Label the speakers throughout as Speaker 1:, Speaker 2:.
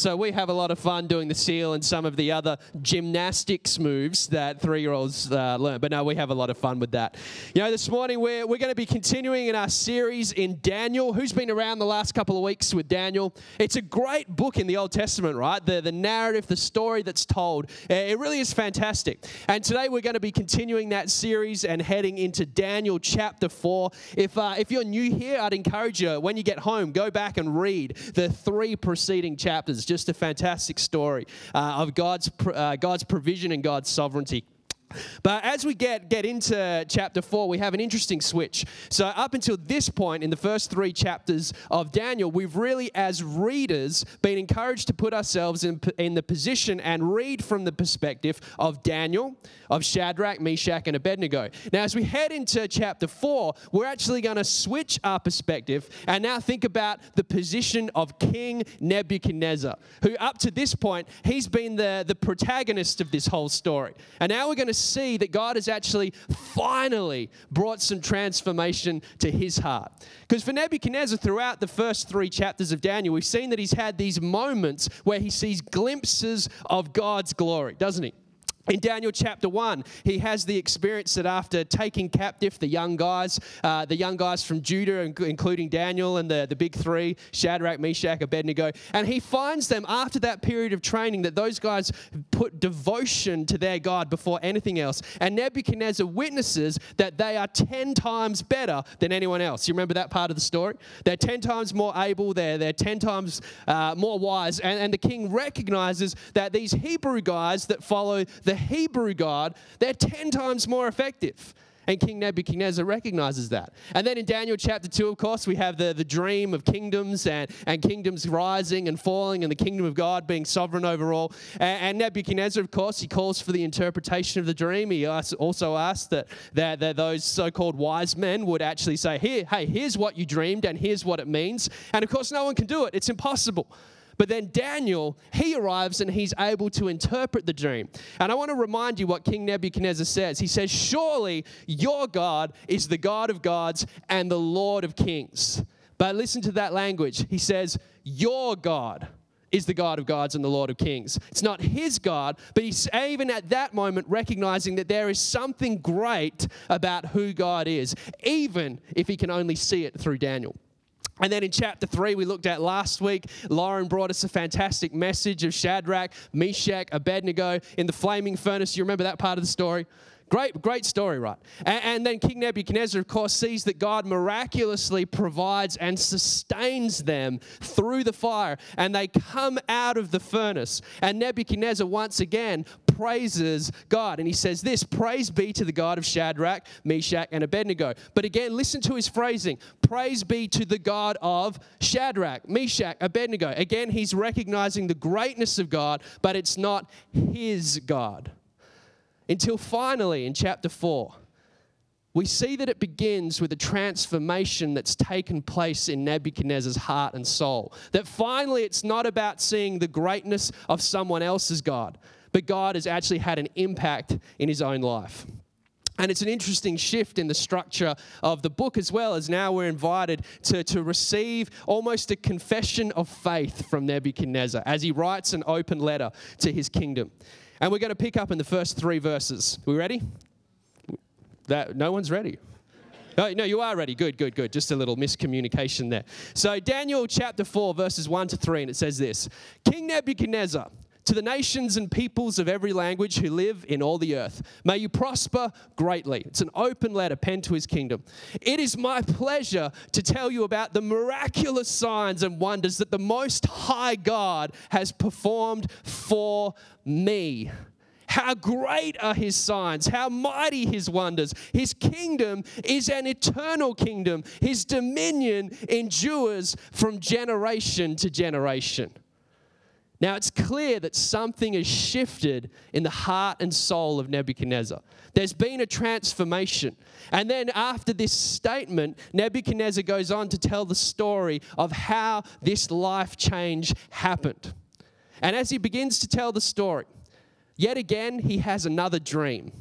Speaker 1: So we have a lot of fun doing the seal and some of the other gymnastics moves that three-year-olds uh, learn. But no, we have a lot of fun with that. You know, this morning we're, we're going to be continuing in our series in Daniel. Who's been around the last couple of weeks with Daniel? It's a great book in the Old Testament, right? The, the narrative, the story that's told. It really is fantastic. And today we're going to be continuing that series and heading into Daniel chapter 4. If, uh, if you're new here, I'd encourage you, when you get home, go back and read the three preceding chapters just a fantastic story uh, of God's, uh, God's provision and God's sovereignty. But as we get, get into chapter 4, we have an interesting switch. So, up until this point, in the first three chapters of Daniel, we've really, as readers, been encouraged to put ourselves in, in the position and read from the perspective of Daniel, of Shadrach, Meshach, and Abednego. Now, as we head into chapter 4, we're actually going to switch our perspective and now think about the position of King Nebuchadnezzar, who, up to this point, he's been the, the protagonist of this whole story. And now we're going to see that God has actually finally brought some transformation to his heart. Because for Nebuchadnezzar, throughout the first three chapters of Daniel, we've seen that he's had these moments where he sees glimpses of God's glory, doesn't he? In Daniel chapter 1, he has the experience that after taking captive the young guys, uh, the young guys from Judah, including Daniel and the, the big three, Shadrach, Meshach, Abednego, and he finds them after that period of training that those guys put devotion to their God before anything else. And Nebuchadnezzar witnesses that they are 10 times better than anyone else. You remember that part of the story? They're 10 times more able, they're, they're 10 times uh, more wise. And, and the king recognizes that these Hebrew guys that follow the Hebrew God, they're 10 times more effective. And King Nebuchadnezzar recognizes that. And then in Daniel chapter 2, of course, we have the, the dream of kingdoms and, and kingdoms rising and falling and the kingdom of God being sovereign over all. And, and Nebuchadnezzar, of course, he calls for the interpretation of the dream. He also asks that, that, that those so called wise men would actually say, Here, hey, here's what you dreamed and here's what it means. And of course, no one can do it, it's impossible. But then Daniel, he arrives and he's able to interpret the dream. And I want to remind you what King Nebuchadnezzar says. He says, Surely your God is the God of gods and the Lord of kings. But listen to that language. He says, Your God is the God of gods and the Lord of kings. It's not his God, but he's even at that moment recognizing that there is something great about who God is, even if he can only see it through Daniel. And then in chapter three, we looked at last week, Lauren brought us a fantastic message of Shadrach, Meshach, Abednego in the flaming furnace. You remember that part of the story? Great, great story, right? And, and, then King Nebuchadnezzar, of course, sees that God miraculously provides and sustains them through the fire, and they come out of the furnace. And Nebuchadnezzar once again praises God, and he says this Praise be to the God of Shadrach, Meshach, and Abednego. But again, listen to his phrasing Praise be to the God of Shadrach, Meshach, Abednego. Again, he's recognizing the greatness of God, but it's not his God. Until finally, in chapter 4, we see that it begins with a transformation that's taken place in Nebuchadnezzar's heart and soul. That finally, it's not about seeing the greatness of someone else's God, but God has actually had an impact in his own life. And it's an interesting shift in the structure of the book as well, as now we're invited to, to receive almost a confession of faith from Nebuchadnezzar as he writes an open letter to his kingdom. And we're going to pick up in the first three verses. We ready? That no one's ready. Oh, no, you are ready. Good, good, good. Just a little miscommunication there. So, Daniel chapter 4, verses 1 to 3, and it says this King Nebuchadnezzar to the nations and peoples of every language who live in all the earth. May you prosper greatly. It's an open letter penned to his kingdom. It is my pleasure to tell you about the miraculous signs and wonders that the Most High God has performed for me. How great are his signs, how mighty his wonders. His kingdom is an eternal kingdom, his dominion endures from generation to generation. Now, it's clear that something has shifted in the heart and soul of Nebuchadnezzar. There's been a transformation. And then, after this statement, Nebuchadnezzar goes on to tell the story of how this life change happened. And as he begins to tell the story, yet again, he has another dream.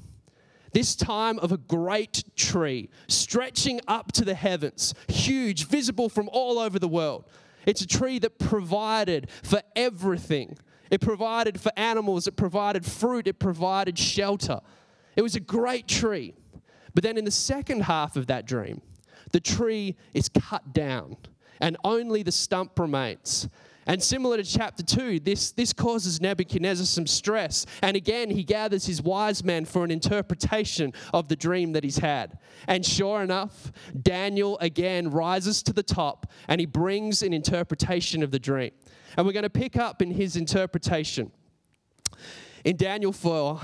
Speaker 1: This time of a great tree stretching up to the heavens, huge, visible from all over the world. It's a tree that provided for everything. It provided for animals, it provided fruit, it provided shelter. It was a great tree. But then in the second half of that dream, the tree is cut down and only the stump remains. And similar to chapter 2, this, this causes Nebuchadnezzar some stress. And again, he gathers his wise men for an interpretation of the dream that he's had. And sure enough, Daniel again rises to the top and he brings an interpretation of the dream. And we're going to pick up in his interpretation. In Daniel 4,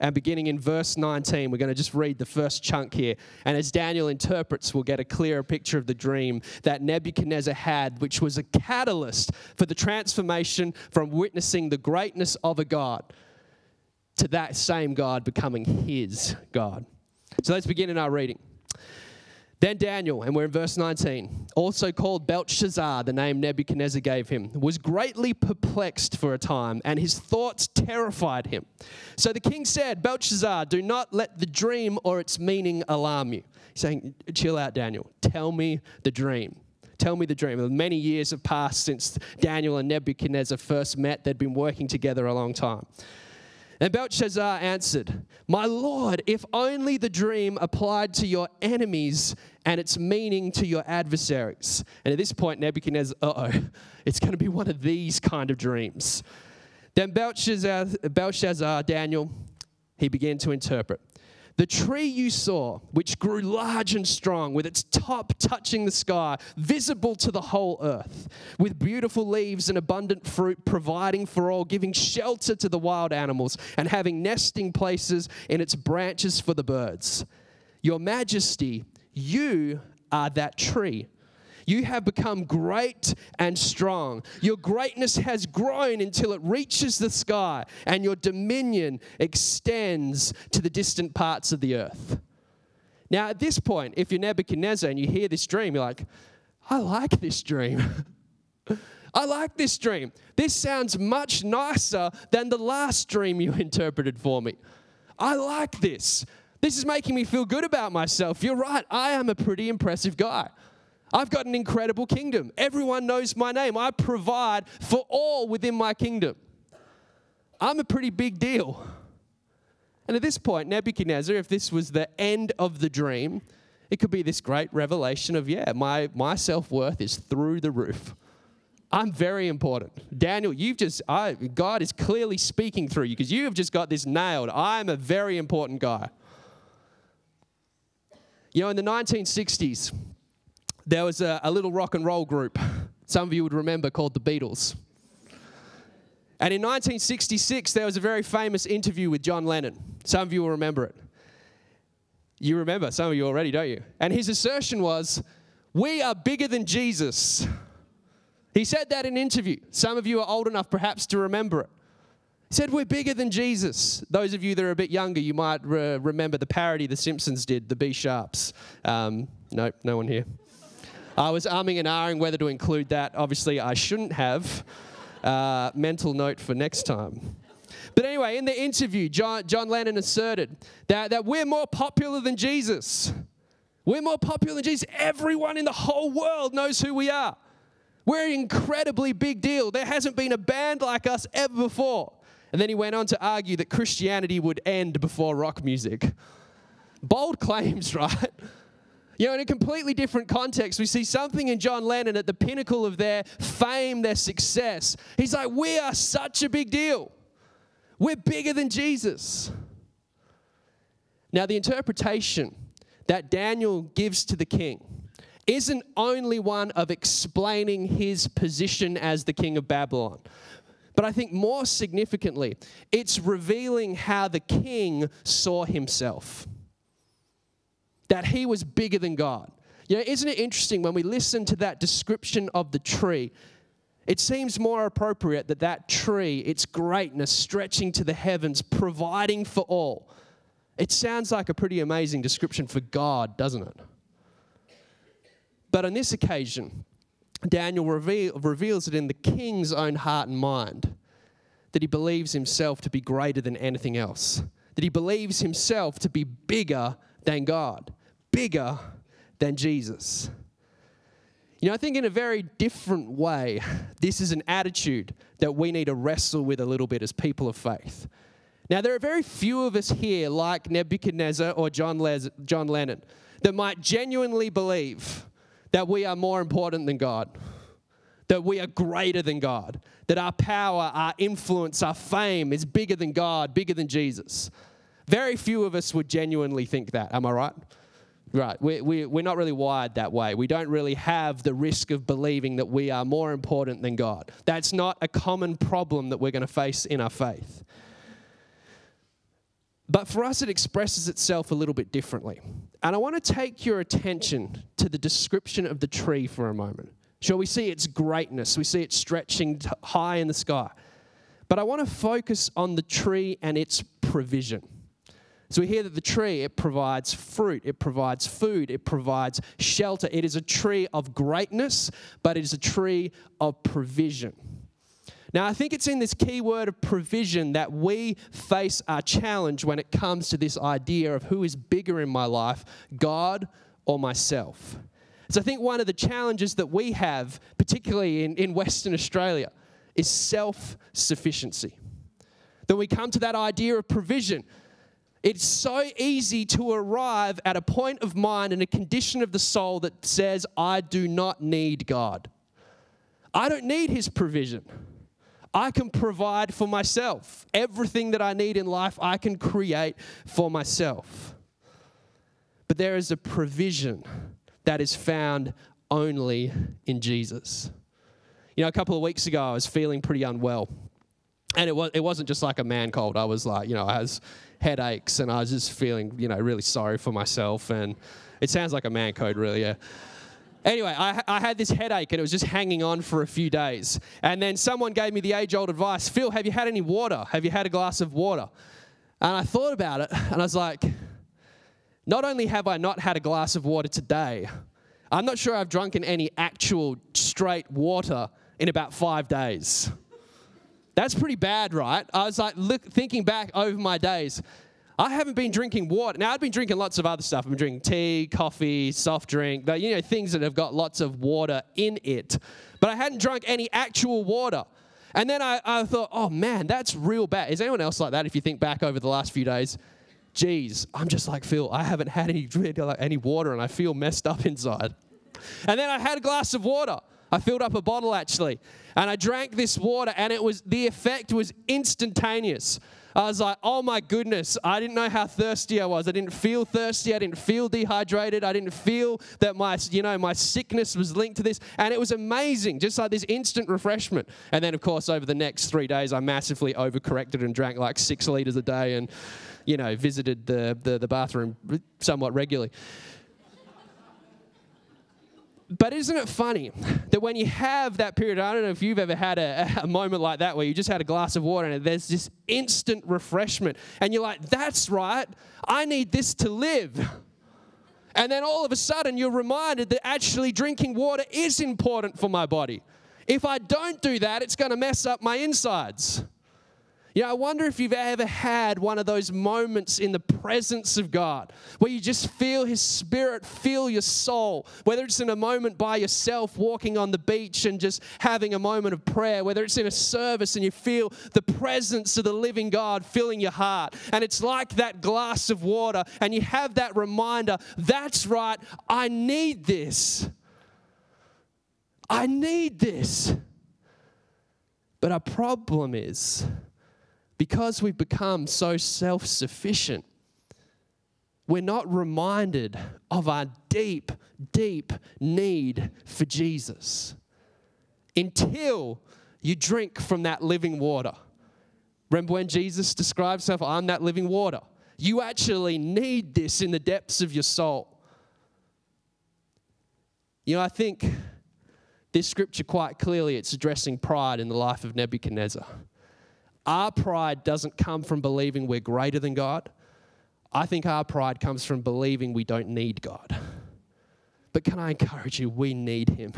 Speaker 1: and beginning in verse 19, we're going to just read the first chunk here. And as Daniel interprets, we'll get a clearer picture of the dream that Nebuchadnezzar had, which was a catalyst for the transformation from witnessing the greatness of a God to that same God becoming his God. So let's begin in our reading. Then Daniel, and we're in verse 19, also called Belshazzar, the name Nebuchadnezzar gave him, was greatly perplexed for a time, and his thoughts terrified him. So the king said, Belshazzar, do not let the dream or its meaning alarm you. He's saying, Chill out, Daniel. Tell me the dream. Tell me the dream. Many years have passed since Daniel and Nebuchadnezzar first met. They'd been working together a long time. And Belshazzar answered, My Lord, if only the dream applied to your enemies and its meaning to your adversaries. And at this point, Nebuchadnezzar, uh oh, it's going to be one of these kind of dreams. Then Belshazzar, Belshazzar, Daniel, he began to interpret. The tree you saw, which grew large and strong, with its top touching the sky, visible to the whole earth, with beautiful leaves and abundant fruit, providing for all, giving shelter to the wild animals, and having nesting places in its branches for the birds. Your majesty, you are that tree. You have become great and strong. Your greatness has grown until it reaches the sky, and your dominion extends to the distant parts of the earth. Now, at this point, if you're Nebuchadnezzar and you hear this dream, you're like, I like this dream. I like this dream. This sounds much nicer than the last dream you interpreted for me. I like this. This is making me feel good about myself. You're right, I am a pretty impressive guy. I've got an incredible kingdom. Everyone knows my name. I provide for all within my kingdom. I'm a pretty big deal. And at this point, Nebuchadnezzar, if this was the end of the dream, it could be this great revelation of, yeah, my, my self worth is through the roof. I'm very important. Daniel, you've just, I, God is clearly speaking through you because you have just got this nailed. I'm a very important guy. You know, in the 1960s, there was a, a little rock and roll group, some of you would remember, called the Beatles. And in 1966, there was a very famous interview with John Lennon. Some of you will remember it. You remember, some of you already, don't you? And his assertion was, We are bigger than Jesus. He said that in an interview. Some of you are old enough perhaps to remember it. He said, We're bigger than Jesus. Those of you that are a bit younger, you might re- remember the parody The Simpsons did, the Be Sharps. Um, nope, no one here. I was arming and ahhing whether to include that. Obviously, I shouldn't have. Uh, mental note for next time. But anyway, in the interview, John, John Lennon asserted that, that we're more popular than Jesus. We're more popular than Jesus. Everyone in the whole world knows who we are. We're an incredibly big deal. There hasn't been a band like us ever before. And then he went on to argue that Christianity would end before rock music. Bold claims, right? You know, in a completely different context, we see something in John Lennon at the pinnacle of their fame, their success. He's like, We are such a big deal. We're bigger than Jesus. Now, the interpretation that Daniel gives to the king isn't only one of explaining his position as the king of Babylon, but I think more significantly, it's revealing how the king saw himself that he was bigger than God. You know, isn't it interesting when we listen to that description of the tree? It seems more appropriate that that tree, its greatness stretching to the heavens, providing for all. It sounds like a pretty amazing description for God, doesn't it? But on this occasion, Daniel reveal, reveals it in the king's own heart and mind that he believes himself to be greater than anything else, that he believes himself to be bigger than God, bigger than Jesus. You know, I think in a very different way, this is an attitude that we need to wrestle with a little bit as people of faith. Now, there are very few of us here, like Nebuchadnezzar or John, Les- John Lennon, that might genuinely believe that we are more important than God, that we are greater than God, that our power, our influence, our fame is bigger than God, bigger than Jesus. Very few of us would genuinely think that. Am I right? Right. We, we, we're not really wired that way. We don't really have the risk of believing that we are more important than God. That's not a common problem that we're going to face in our faith. But for us, it expresses itself a little bit differently. And I want to take your attention to the description of the tree for a moment. Shall we see its greatness? We see it stretching high in the sky. But I want to focus on the tree and its provision. So we hear that the tree, it provides fruit, it provides food, it provides shelter. It is a tree of greatness, but it is a tree of provision. Now, I think it's in this key word of provision that we face our challenge when it comes to this idea of who is bigger in my life, God or myself. So I think one of the challenges that we have, particularly in, in Western Australia, is self sufficiency. Then we come to that idea of provision. It's so easy to arrive at a point of mind and a condition of the soul that says, I do not need God. I don't need His provision. I can provide for myself. Everything that I need in life, I can create for myself. But there is a provision that is found only in Jesus. You know, a couple of weeks ago, I was feeling pretty unwell. And it, was, it wasn't just like a man cold. I was like, you know, I was headaches and I was just feeling, you know, really sorry for myself. And it sounds like a man code, really, yeah. Anyway, I, I, had this headache and it was just hanging on for a few days. And then someone gave me the age old advice Phil, have you had any water? Have you had a glass of water? And I thought about it and I was like, not only have I not had a glass of water today, I'm not sure I've drunken any actual straight water in about five days. That's pretty bad, right? I was like, look, thinking back over my days, I haven't been drinking water. Now, I've been drinking lots of other stuff. I've been drinking tea, coffee, soft drink, you know, things that have got lots of water in it. But I hadn't drunk any actual water. And then I, I thought, oh man, that's real bad. Is anyone else like that if you think back over the last few days? Geez, I'm just like Phil. I haven't had any, any water and I feel messed up inside. And then I had a glass of water. I filled up a bottle actually, and I drank this water, and it was the effect was instantaneous. I was like, oh my goodness, I didn't know how thirsty I was. I didn't feel thirsty. I didn't feel dehydrated. I didn't feel that my, you know, my sickness was linked to this. And it was amazing, just like this instant refreshment. And then, of course, over the next three days, I massively overcorrected and drank like six liters a day and, you know, visited the, the, the bathroom somewhat regularly. But isn't it funny that when you have that period, I don't know if you've ever had a, a, moment like that where you just had a glass of water and there's this instant refreshment, and you're like, that's right, I need this to live. And then all of a sudden, you're reminded that actually drinking water is important for my body. If I don't do that, it's going to mess up my insides. You know, I wonder if you've ever had one of those moments in the presence of God where you just feel His Spirit fill your soul, whether it's in a moment by yourself walking on the beach and just having a moment of prayer, whether it's in a service and you feel the presence of the living God filling your heart. And it's like that glass of water, and you have that reminder that's right, I need this. I need this. But our problem is, because we've become so self sufficient, we're not reminded of our deep, deep need for Jesus until you drink from that living water. Remember when Jesus describes himself, I'm that living water. You actually need this in the depths of your soul. You know, I think this scripture quite clearly it's addressing pride in the life of Nebuchadnezzar. Our pride doesn't come from believing we're greater than God. I think our pride comes from believing we don't need God. But can I encourage you? We need Him.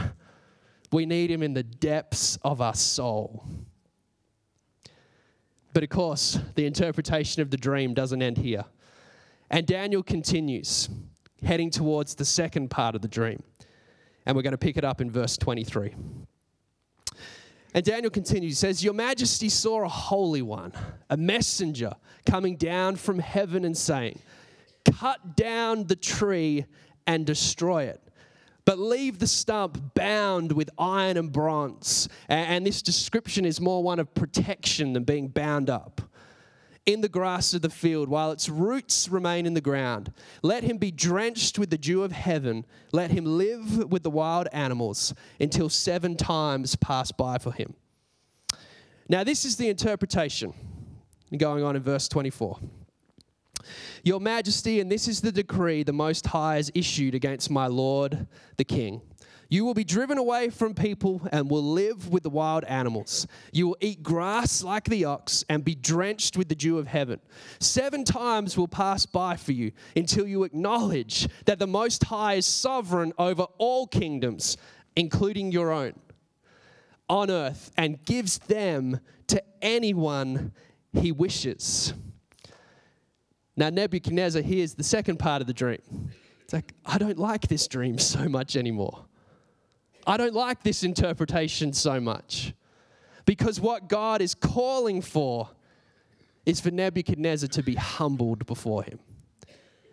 Speaker 1: We need Him in the depths of our soul. But of course, the interpretation of the dream doesn't end here. And Daniel continues, heading towards the second part of the dream. And we're going to pick it up in verse 23. And Daniel continues, he says, Your Majesty saw a holy one, a messenger coming down from heaven and saying, Cut down the tree and destroy it, but leave the stump bound with iron and bronze. And this description is more one of protection than being bound up in the grass of the field while its roots remain in the ground. Let him be drenched with the dew of heaven. Let him live with the wild animals until seven times pass by for him. Now, this is the interpretation going on in verse 24. Your Majesty, and this is the decree the Most High has issued against my Lord the King. You will be driven away from people and will live with the wild animals. You will eat grass like the ox and be drenched with the dew of heaven. Seven times will pass by for you until you acknowledge that the Most High is sovereign over all kingdoms, including your own, on earth, and gives them to anyone he wishes. Now, Nebuchadnezzar hears the second part of the dream. It's like, I don't like this dream so much anymore. I don't like this interpretation so much. Because what God is calling for is for Nebuchadnezzar to be humbled before him.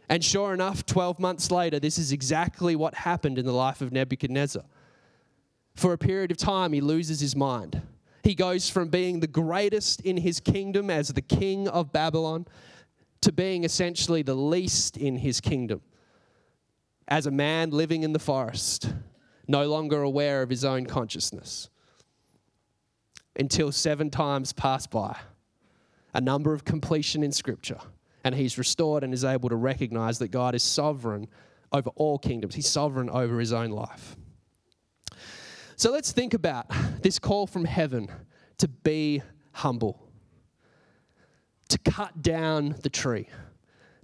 Speaker 1: And sure enough, 12 months later, this is exactly what happened in the life of Nebuchadnezzar. For a period of time, he loses his mind. He goes from being the greatest in his kingdom as the king of Babylon to being essentially the least in his kingdom as a man living in the forest no longer aware of his own consciousness. Until seven times pass by, a number of completion in Scripture, and he's restored and is able to recognize that God is sovereign over all kingdoms. He's sovereign over his own life. So let's think about this call from heaven to be humble, to cut down the tree,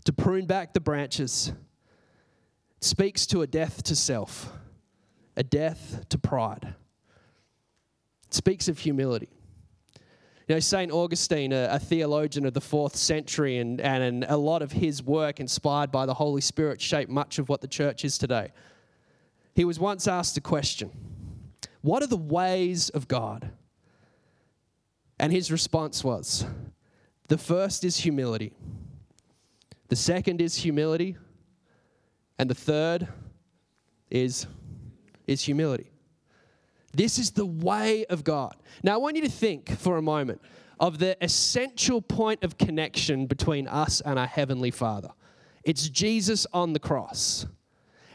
Speaker 1: to prune back the branches. It speaks to a death to self a death to pride. It speaks of humility. You know, St. Augustine, a, a, theologian of the fourth century, and, and a lot of his work, inspired by the Holy Spirit, shaped much of what the church is today. He was once asked a question What are the ways of God? And his response was The first is humility, the second is humility, and the third is is humility. This is the way of God. Now, I want you to think for a moment of the essential point of connection between us and our Heavenly Father. It's Jesus on the cross.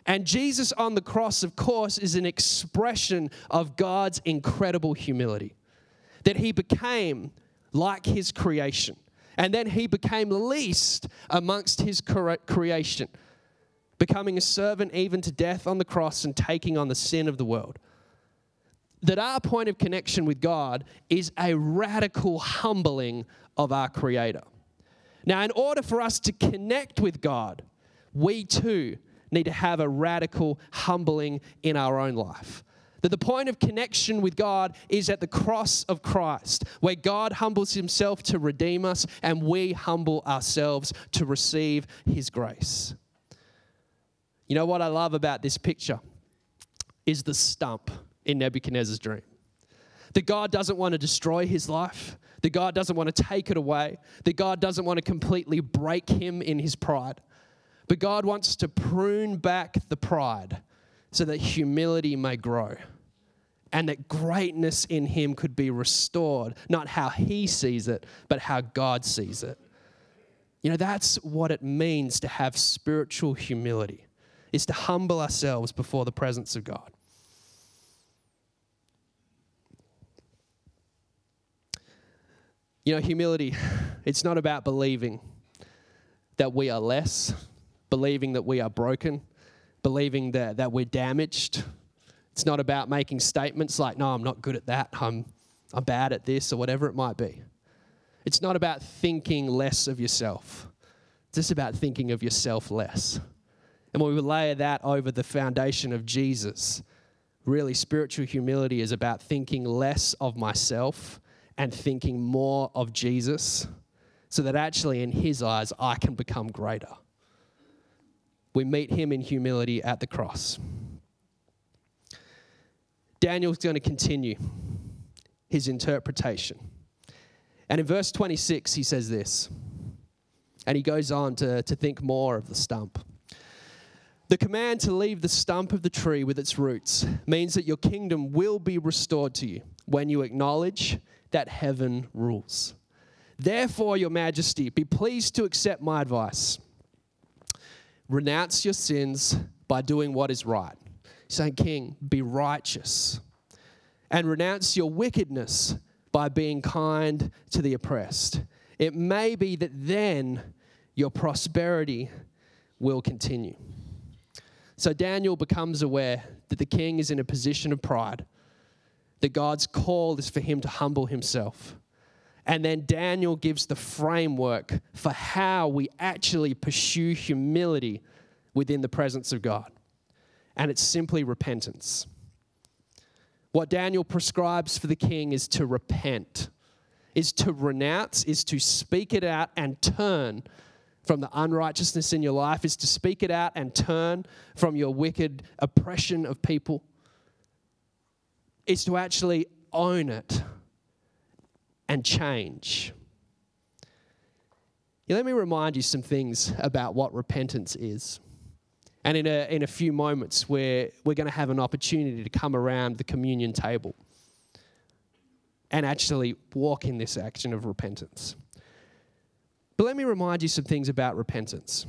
Speaker 1: And Jesus on the cross, of course, is an expression of God's incredible humility. That he became like his creation. And then he became least amongst his creation becoming a servant even to death on the cross and taking on the sin of the world. That our point of connection with God is a radical humbling of our Creator. Now, in order for us to connect with God, we too need to have a radical humbling in our own life. That the point of connection with God is at the cross of Christ, where God humbles himself to redeem us and we humble ourselves to receive his grace. You know what I love about this picture? Is the stump in Nebuchadnezzar's dream. That God doesn't want to destroy his life, that God doesn't want to take it away, that God doesn't want to completely break him in his pride. But God wants to prune back the pride so that humility may grow and that greatness in him could be restored, not how he sees it, but how God sees it. You know, that's what it means to have spiritual humility is to humble ourselves before the presence of God. You know, humility, it's not about believing that we are less, believing that we are broken, believing that, that we're damaged. It's not about making statements like, no, I'm not good at that, I'm, I'm bad at this, or whatever it might be. It's not about thinking less of yourself, it's just about thinking of yourself less. And when we layer that over the foundation of Jesus, really spiritual humility is about thinking less of myself and thinking more of Jesus so that actually in his eyes I can become greater. We meet him in humility at the cross. Daniel's going to continue his interpretation. And in verse 26, he says this, and he goes on to, to think more of the stump. The command to leave the stump of the tree with its roots means that your kingdom will be restored to you when you acknowledge that heaven rules. Therefore, Your Majesty, be pleased to accept my advice. Renounce your sins by doing what is right. Saying, King, be righteous. And renounce your wickedness by being kind to the oppressed. It may be that then your prosperity will continue. So Daniel becomes aware that the king is in a position of pride, that God's call is for him to humble himself. And then Daniel gives the framework for how we actually pursue humility within the presence of God. And it's simply repentance. What Daniel prescribes for the king is to repent, is to renounce, is to speak it out and turn from the unrighteousness in your life, is to speak it out and turn from your wicked oppression of people, is to actually own it and change. Yeah, let me remind you some things about what repentance is. And in a, in a few moments, we're, we're going to have an opportunity to come around the communion table and actually walk in this action of repentance. But let me remind you some things about repentance.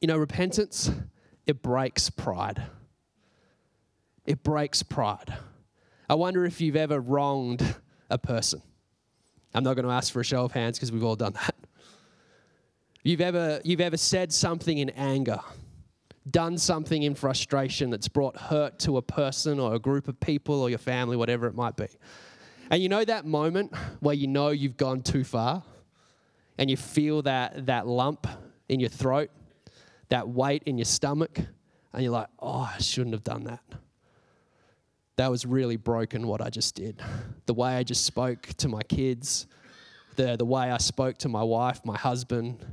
Speaker 1: You know, repentance, it breaks pride. It breaks pride. I wonder if you've ever wronged a person. I'm not going to ask for a show of hands because we've all done that. You've ever, you've ever said something in anger, done something in frustration that's brought hurt to a person or a group of people or your family, whatever it might be. And you know that moment where you know you've gone too far and you feel that, that lump in your throat, that weight in your stomach, and you're like, oh, I shouldn't have done that that was really broken what I just did. The way I just spoke to my kids, the, the way I spoke to my wife, my husband,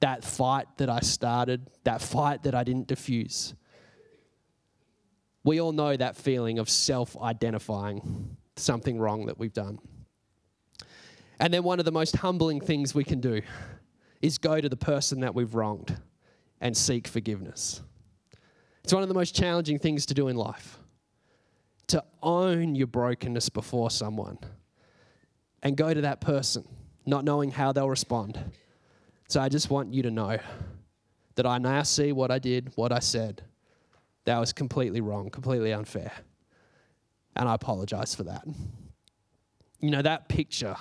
Speaker 1: that fight that I started, that fight that I didn't diffuse. We all know that feeling of self identifying something wrong that we've done. And then one of the most humbling things we can do is go to the person that we've wronged and seek forgiveness. It's one of the most challenging things to do in life to own your brokenness before someone and go to that person, not knowing how they'll respond. So I just want you to know that I now see what I did, what I said. That was completely wrong, completely unfair. And I apologize for that. You know, that picture,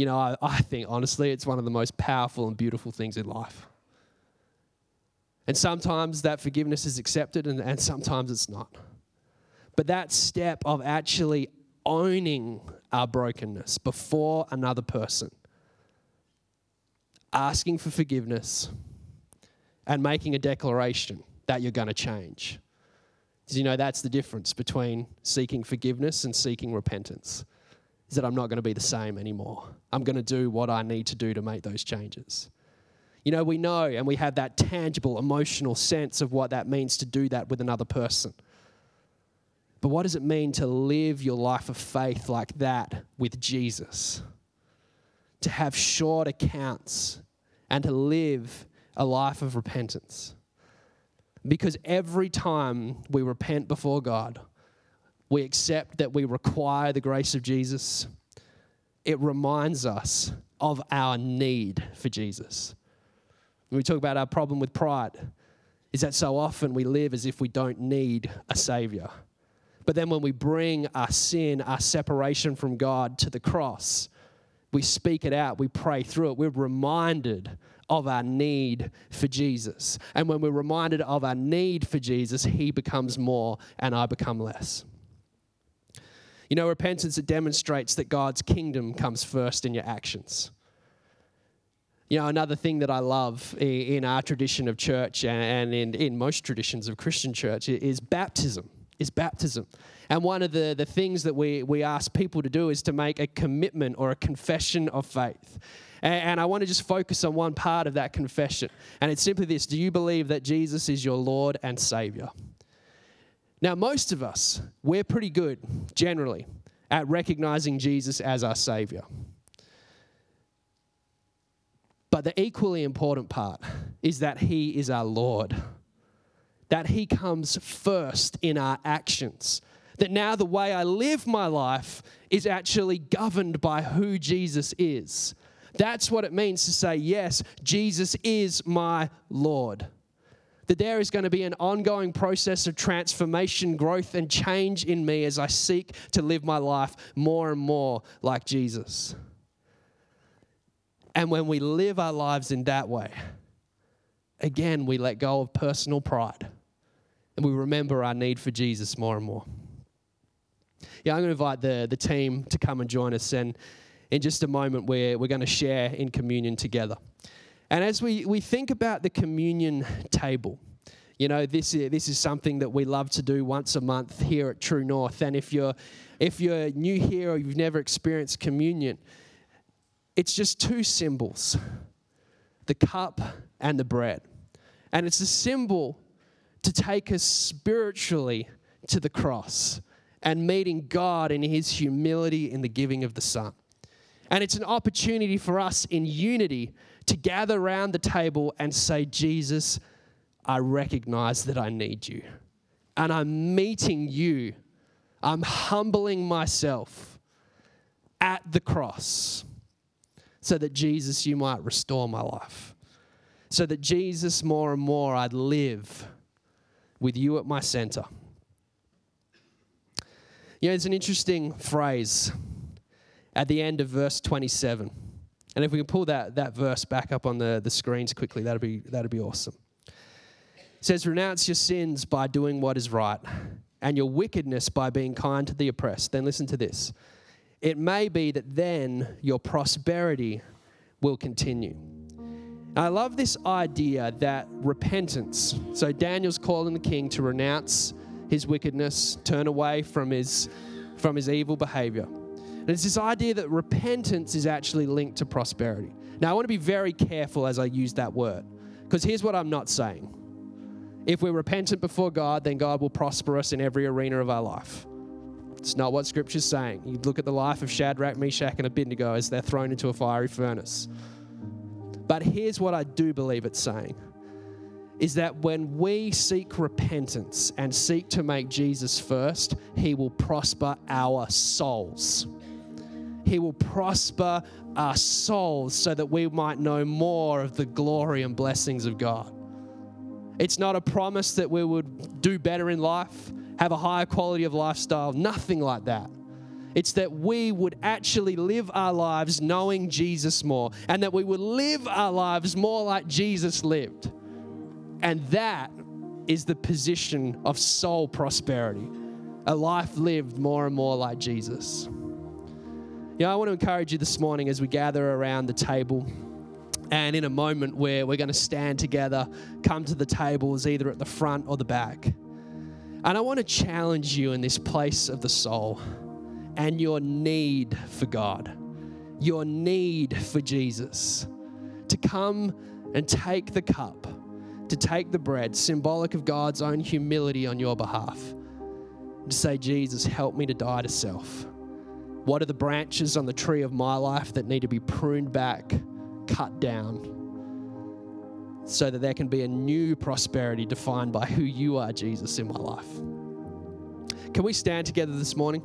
Speaker 1: you know, I, I think honestly it's one of the most powerful and beautiful things in life. And sometimes that forgiveness is accepted and, and sometimes it's not. But that step of actually owning our brokenness before another person, asking for forgiveness, and making a declaration that you're going to change. Because you know that's the difference between seeking forgiveness and seeking repentance. Is that I'm not going to be the same anymore. I'm going to do what I need to do to make those changes. You know, we know and we have that tangible emotional sense of what that means to do that with another person. But what does it mean to live your life of faith like that with Jesus? To have short accounts and to live a life of repentance. Because every time we repent before God, we accept that we require the grace of Jesus, it reminds us of our need for Jesus. When we talk about our problem with pride, is that so often we live as if we don't need a Savior. But then when we bring our sin, our separation from God to the cross, we speak it out, we pray through it, we're reminded of our need for Jesus. And when we're reminded of our need for Jesus, He becomes more and I become less. You know, repentance, it demonstrates that God's kingdom comes first in your actions. You know, another thing that I love in our tradition of church and in, in most traditions of Christian church is baptism is baptism. And one of the, the things that we, we ask people to do is to make a commitment or a confession of faith. And, and I want to just focus on one part of that confession. And it's simply this Do you believe that Jesus is your Lord and Savior? Now, most of us, we're pretty good generally at recognizing Jesus as our Savior. But the equally important part is that He is our Lord, that He comes first in our actions. That now the way I live my life is actually governed by who Jesus is. That's what it means to say, Yes, Jesus is my Lord. That there is going to be an ongoing process of transformation, growth, and change in me as I seek to live my life more and more like Jesus. And when we live our lives in that way, again, we let go of personal pride and we remember our need for Jesus more and more. Yeah, I'm going to invite the, the team to come and join us. And in just a moment, we're, we're going to share in communion together. And as we, we think about the communion table, you know, this is, this is something that we love to do once a month here at True North. And if you're, if you're new here or you've never experienced communion, it's just two symbols the cup and the bread. And it's a symbol to take us spiritually to the cross and meeting God in his humility in the giving of the Son. And it's an opportunity for us in unity to gather around the table and say, Jesus, I recognize that I need you. And I'm meeting you. I'm humbling myself at the cross so that Jesus, you might restore my life. So that Jesus, more and more, I'd live with you at my center. You know, it's an interesting phrase at the end of verse 27. And if we can pull that, that verse back up on the, the screens quickly, that'd be, that'd be awesome. It says, Renounce your sins by doing what is right, and your wickedness by being kind to the oppressed. Then listen to this it may be that then your prosperity will continue. I love this idea that repentance, so Daniel's calling the king to renounce his wickedness, turn away from his, from his evil behavior. And it's this idea that repentance is actually linked to prosperity. Now, I want to be very careful as I use that word, because here's what I'm not saying. If we're repentant before God, then God will prosper us in every arena of our life. It's not what Scripture's saying. You look at the life of Shadrach, Meshach, and Abednego as they're thrown into a fiery furnace. But here's what I do believe it's saying is that when we seek repentance and seek to make Jesus first, He will prosper our souls. He will prosper our souls so that we might know more of the glory and blessings of God. It's not a promise that we would do better in life have a higher quality of lifestyle, nothing like that. It's that we would actually live our lives knowing Jesus more and that we would live our lives more like Jesus lived. And that is the position of soul prosperity a life lived more and more like Jesus. You know, I want to encourage you this morning as we gather around the table. And in a moment where we're going to stand together, come to the tables either at the front or the back. And I want to challenge you in this place of the soul and your need for God, your need for Jesus to come and take the cup, to take the bread, symbolic of God's own humility on your behalf, to say, Jesus, help me to die to self. What are the branches on the tree of my life that need to be pruned back, cut down? so that there can be a new prosperity defined by who you are, Jesus, in my life. Can we stand together this morning?